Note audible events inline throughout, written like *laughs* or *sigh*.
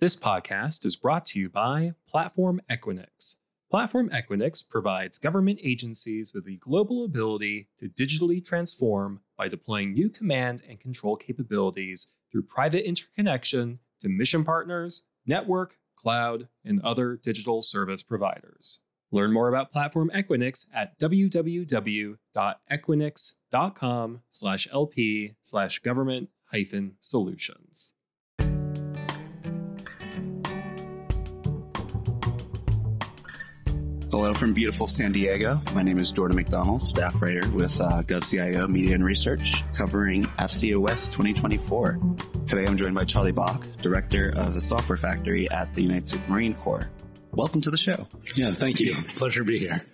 This podcast is brought to you by Platform Equinix. Platform Equinix provides government agencies with the global ability to digitally transform by deploying new command and control capabilities through private interconnection to mission partners, network, cloud, and other digital service providers. Learn more about Platform Equinix at www.equinix.com Hello from beautiful San Diego. My name is Jordan McDonald, staff writer with uh, GovCIO Media and Research, covering AFCEA West 2024. Today I'm joined by Charlie Bahk, director of the Software Factory at the United States Marine Corps. Welcome to the show. Yeah, thank you. *laughs* Pleasure to be here.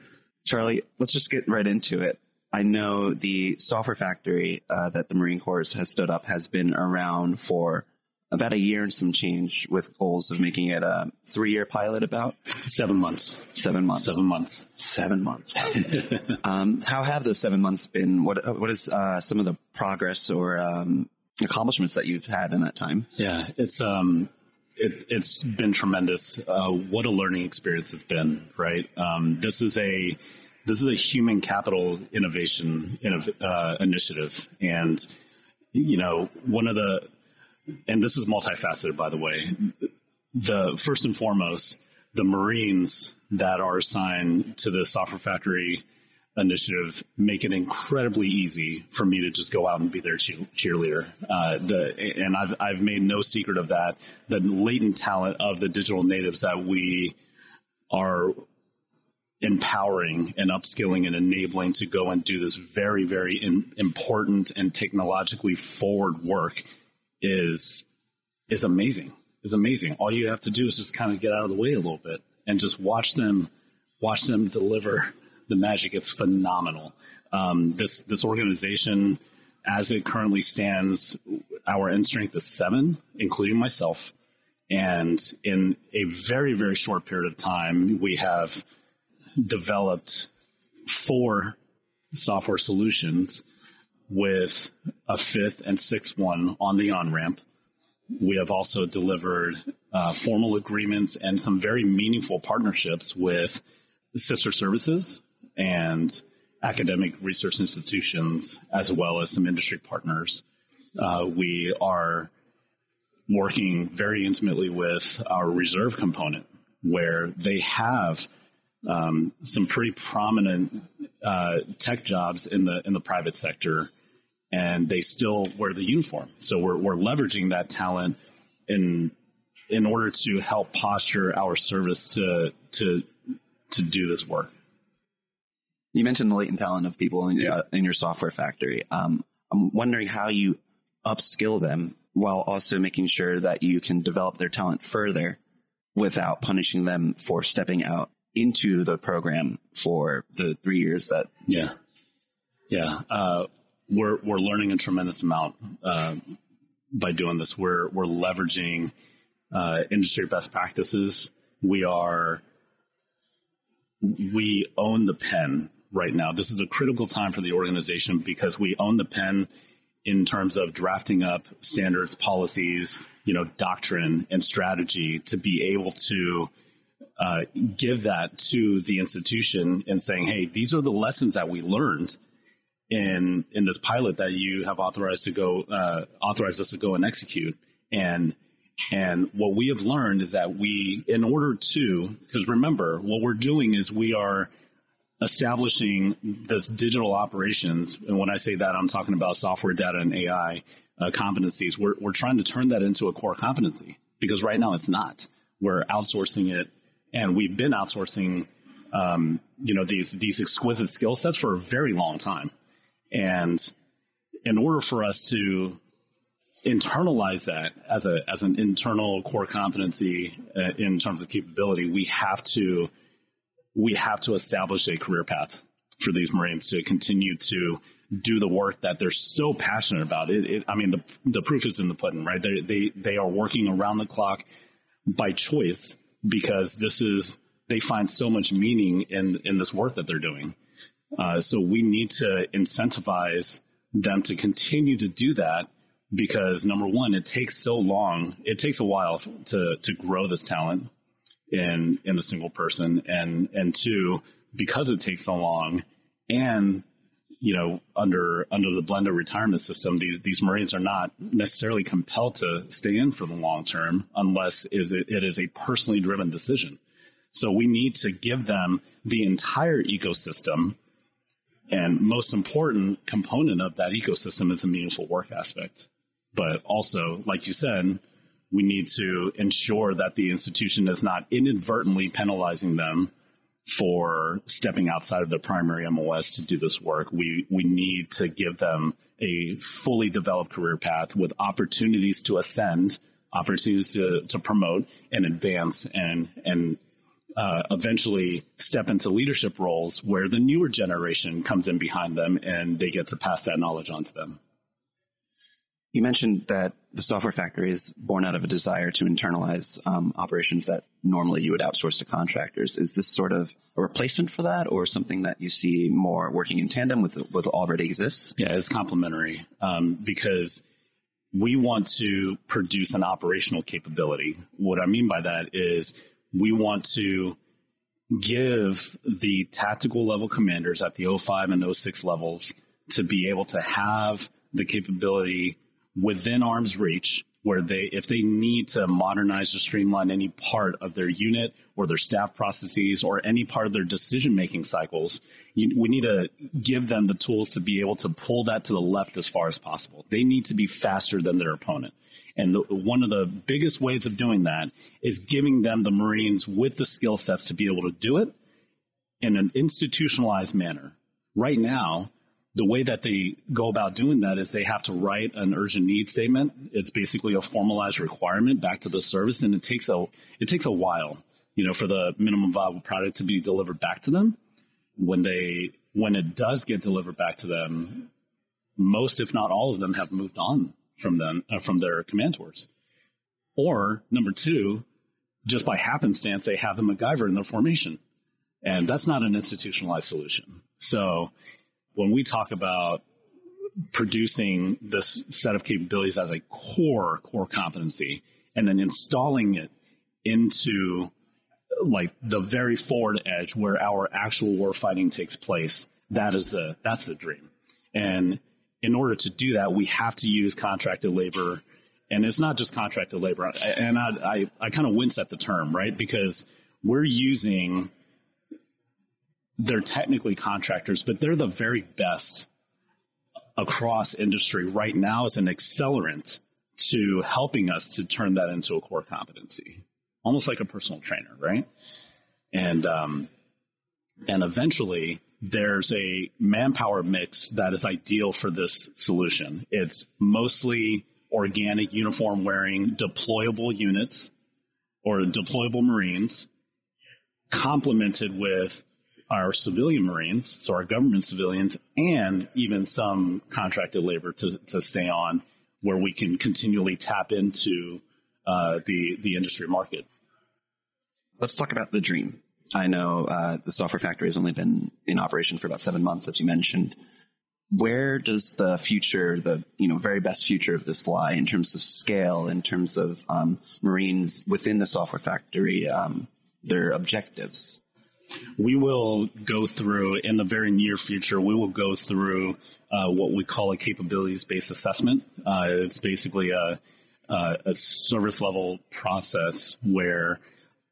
Charlie, let's just get right into it. I know the Software Factory uh, that the Marine Corps has stood up has been around for about a year and some change with goals of making it a three year pilot about seven months. Seven months. Seven months. Seven months. *laughs* um, how have those seven months been? What what is uh, some of the progress or um, accomplishments that you've had in that time? Yeah, it's um, it, has been tremendous. Uh, what a learning experience it's been. Right. Um, this is a this is a human capital innovation uh, initiative, and you know one of the and this is multifaceted, by the way. The first and foremost, the Marines that are assigned to the Software Factory initiative make it incredibly easy for me to just go out and be their cheerleader. Uh, the and I've I've made no secret of that. The latent talent of the digital natives that we are empowering and upskilling and enabling to go and do this very very in, important and technologically forward work is is amazing. Is amazing. All you have to do is just kind of get out of the way a little bit and just watch them watch them deliver the magic. It's phenomenal. Um, this this organization, as it currently stands, our end strength is seven, including myself. And in a very very short period of time, we have developed four software solutions with a fifth and sixth one on the on ramp. We have also delivered uh, formal agreements and some very meaningful partnerships with sister services and academic research institutions, as well as some industry partners. Uh, we are working very intimately with our reserve component, where they have um, some pretty prominent uh, tech jobs in the in the private sector and they still wear the uniform. So we're, we're leveraging that talent in in order to help posture our service to to to do this work. You mentioned the latent talent of people in, uh, in your software factory. Um, I'm wondering how you upskill them while also making sure that you can develop their talent further without punishing them for stepping out into the program for the three years that. Yeah. Yeah. Uh, we're we're learning a tremendous amount uh, by doing this. We're we're leveraging uh, industry best practices. We are we own the pen right now. This is a critical time for the organization because we own the pen in terms of drafting up standards, policies, you know, doctrine and strategy to be able to uh, give that to the institution and saying, "Hey, these are the lessons that we learned." In in this pilot that you have authorized to go uh, authorized us to go and execute. And and what we have learned is that we in order to because remember what we're doing is we are establishing this digital operations. And when i say that i'm talking about software data and ai uh, competencies. We're, we're trying to turn that into a core competency because right now it's not. We're outsourcing it and we've been outsourcing um, you know these these exquisite skill sets for a very long time and in order for us to internalize that as a as an internal core competency uh, in terms of capability, we have to we have to establish a career path for these Marines to continue to do the work that they're so passionate about. It, it I mean, the the proof is in the pudding, right? They they they are working around the clock by choice because this is they find so much meaning in in this work that they're doing. Uh, so we need to incentivize them to continue to do that because number one, it takes so long. It takes a while to to grow this talent in in a single person, and and two, because it takes so long, and you know, under under the blended retirement system, these these Marines are not necessarily compelled to stay in for the long term unless it is a personally driven decision. So we need to give them the entire ecosystem, and most important component of that ecosystem is a meaningful work aspect. But also, like you said, we need to ensure that the institution is not inadvertently penalizing them for stepping outside of their primary MOS to do this work. We we need to give them a fully developed career path with opportunities to ascend, opportunities to, to promote and advance and and uh, eventually step into leadership roles where the newer generation comes in behind them and they get to pass that knowledge on to them. You mentioned that the software factory is born out of a desire to internalize um, operations that normally you would outsource to contractors. Is this sort of a replacement for that, or something that you see more working in tandem with what already exists? Yeah, it's complementary um, because we want to produce an operational capability. What I mean by that is we want to give the tactical level commanders at the 05 and 06 levels to be able to have the capability within arm's reach where they if they need to modernize or streamline any part of their unit or their staff processes or any part of their decision making cycles you, we need to give them the tools to be able to pull that to the left as far as possible. They need to be faster than their opponent and the, one of the biggest ways of doing that is giving them the marines with the skill sets to be able to do it in an institutionalized manner right now the way that they go about doing that is they have to write an urgent need statement. It's basically a formalized requirement back to the service, and it takes a it takes a while, you know, for the minimum viable product to be delivered back to them. When they when it does get delivered back to them, most, if not all of them, have moved on from them uh, from their command tours. Or number two, just by happenstance, they have the MacGyver in their formation, and that's not an institutionalized solution. So when we talk about producing this set of capabilities as a core core competency and then installing it into like the very forward edge where our actual war fighting takes place that is the that's the dream and in order to do that we have to use contracted labor. And it's not just contracted labor. And i i, I kind of wince at the term right? Because we're using they're technically contractors, but they're the very best across industry. Right now as an accelerant to helping us to turn that into a core competency, almost like a personal trainer, right? And um, and eventually there's a manpower mix that is ideal for this solution. It's mostly organic uniform wearing deployable units or deployable Marines complemented with our civilian Marines, so our government civilians, and even some contracted labor to, to stay on where we can continually tap into uh, the, the industry market. Let's talk about the dream. I know uh, the software factory has only been in operation for about seven months, as you mentioned. Where does the future, the you know very best future of this lie in terms of scale, in terms of um, Marines within the software factory, um, their objectives? we will go through in the very near future. We will go through uh, what we call a capabilities based assessment. Uh, it's basically a, a, a service level process where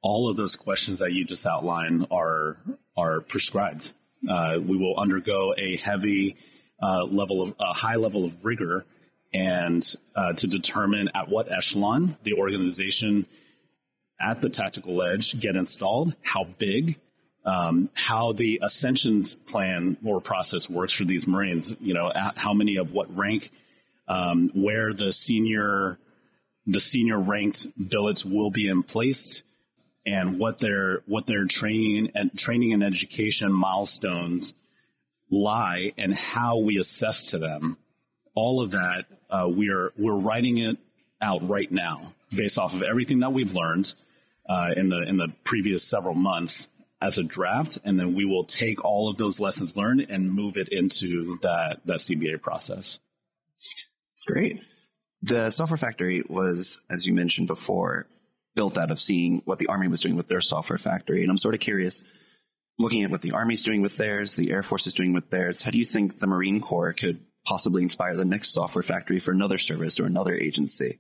all of those questions that you just outlined are are prescribed. Uh, we will undergo a heavy uh, level of a high level of rigor and uh, to determine at what echelon the organization at the tactical edge get installed, how big, um, how the ascensions plan or process works for these Marines. You know, how many of what rank, um, where the senior the senior ranked billets will be in place, and what their what their training and training and education milestones lie, and how we assess to them. All of that uh, we're we're writing it out right now based off of everything that we've learned uh, in the in the previous several months as a draft, and then we will take all of those lessons learned and move it into that that CBA process. It's great. The software factory was, as you mentioned before, built out of seeing what the Army was doing with their software factory. And I'm sort of curious, looking at what the Army's doing with theirs, the Air Force is doing with theirs, how do you think the Marine Corps could possibly inspire the next software factory for another service or another agency?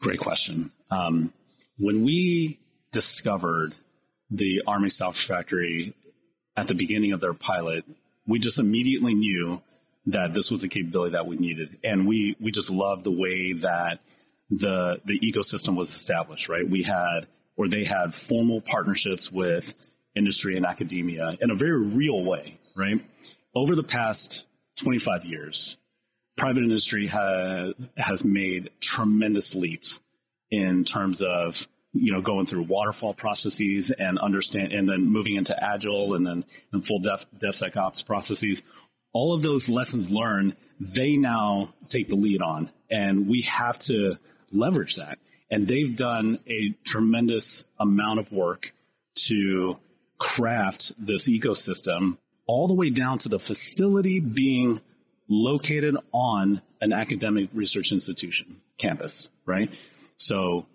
Great question. Um, when we discovered the Army Software Factory at the beginning of their pilot, we just immediately knew that this was a capability that we needed. And we, we just loved the way that the, the ecosystem was established, right? We had, or they had formal partnerships with industry and academia in a very real way, right? Over the past 25 years, private industry has, has made tremendous leaps in terms of you know going through waterfall processes and understand and then moving into agile and then and full def DevSecOps processes all of those lessons learned, they now take the lead on. And we have to leverage that. And they've done a tremendous amount of work to craft this ecosystem all the way down to the facility being located on an academic research institution campus, right? So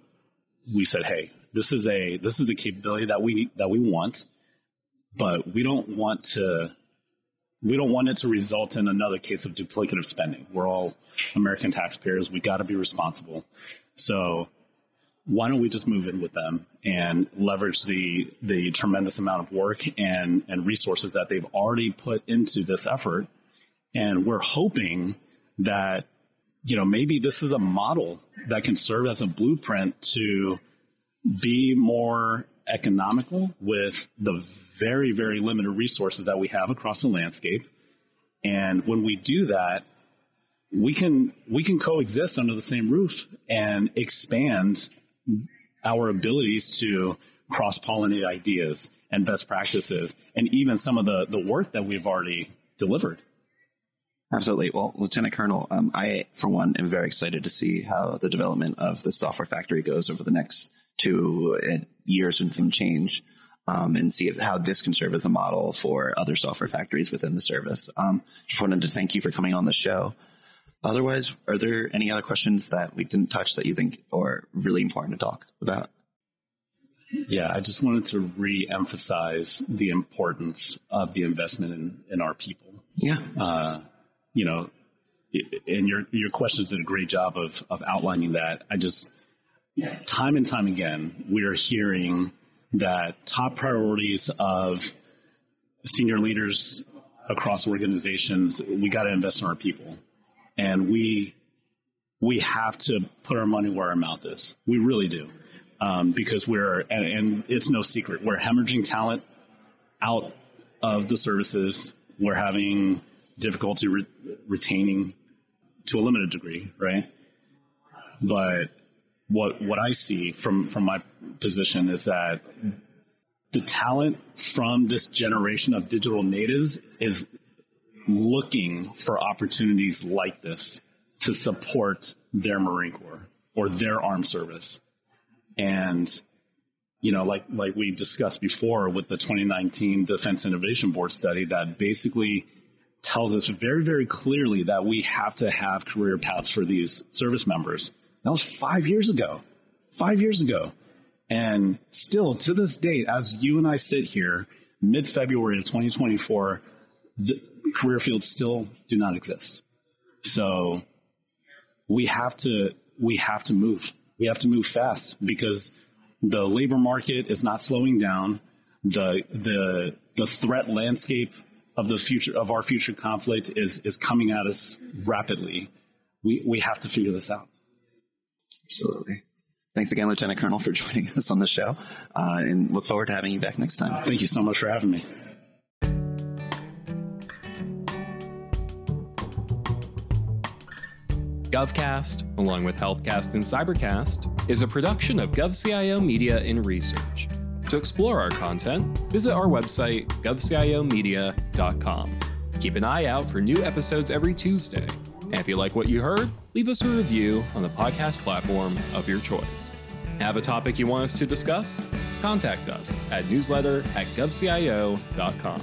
we said, hey, this is a this is a capability that we that we want, but we don't want to we don't want it to result in another case of duplicative spending. We're all American taxpayers. We got to be responsible. So why don't we just move in with them and leverage the the tremendous amount of work and and resources that they've already put into this effort and we're hoping that you know maybe this is a model that can serve as a blueprint to be more economical with the very, very limited resources that we have across the landscape. And when we do that, we can we can coexist under the same roof and expand our abilities to cross pollinate ideas and best practices and even some of the, the work that we've already delivered. Absolutely. Well, Lieutenant Colonel, um, I, for one, am very excited to see how the development of the software factory goes over the next two uh, years and some change. Um, and see if, how this can serve as a model for other software factories within the service. Um, just wanted to thank you for coming on the show. Otherwise, are there any other questions that we didn't touch that you think are really important to talk about? Yeah, I just wanted to re-emphasize the importance of the investment in, in our people. Yeah. Uh, you know, and your your questions did a great job of of outlining that. I just time and time again, we are hearing that top priorities of senior leaders across organizations, we got to invest in our people. And we, we have to put our money where our mouth is. We really do. Um, because we're, and, and, it's no secret, we're hemorrhaging talent out of the services. We're having difficulty re- retaining to a limited degree, right? But what what I see from from my position is that the talent from this generation of digital natives is looking for opportunities like this to support their Marine Corps or their armed service. And you know, like like we discussed before with the 2019 Defense Innovation Board study that basically tells us very very clearly that we have to have career paths for these service members that was five years ago. Five years ago. And still to this date, as you and I sit here, mid February of 2024, the career fields still do not exist. So we have to we have to move. We have to move fast because the labor market is not slowing down. The the the threat landscape of the future of our future conflict is is coming at us rapidly. We we have to figure this out. Absolutely. Thanks again, Lieutenant Colonel, for *laughs* joining us on the show, uh, and look forward to having you back next time. Thank you so much for having me. GovCast, along with HealthCast and Cybercast, is a production of GovCIO Media and Research. To explore our content, visit our website, govciomedia.com. Keep an eye out for new episodes every Tuesday. And if you like what you heard, leave us a review on the podcast platform of your choice. Have a topic you want us to discuss? Contact us at newsletter at govcio.com.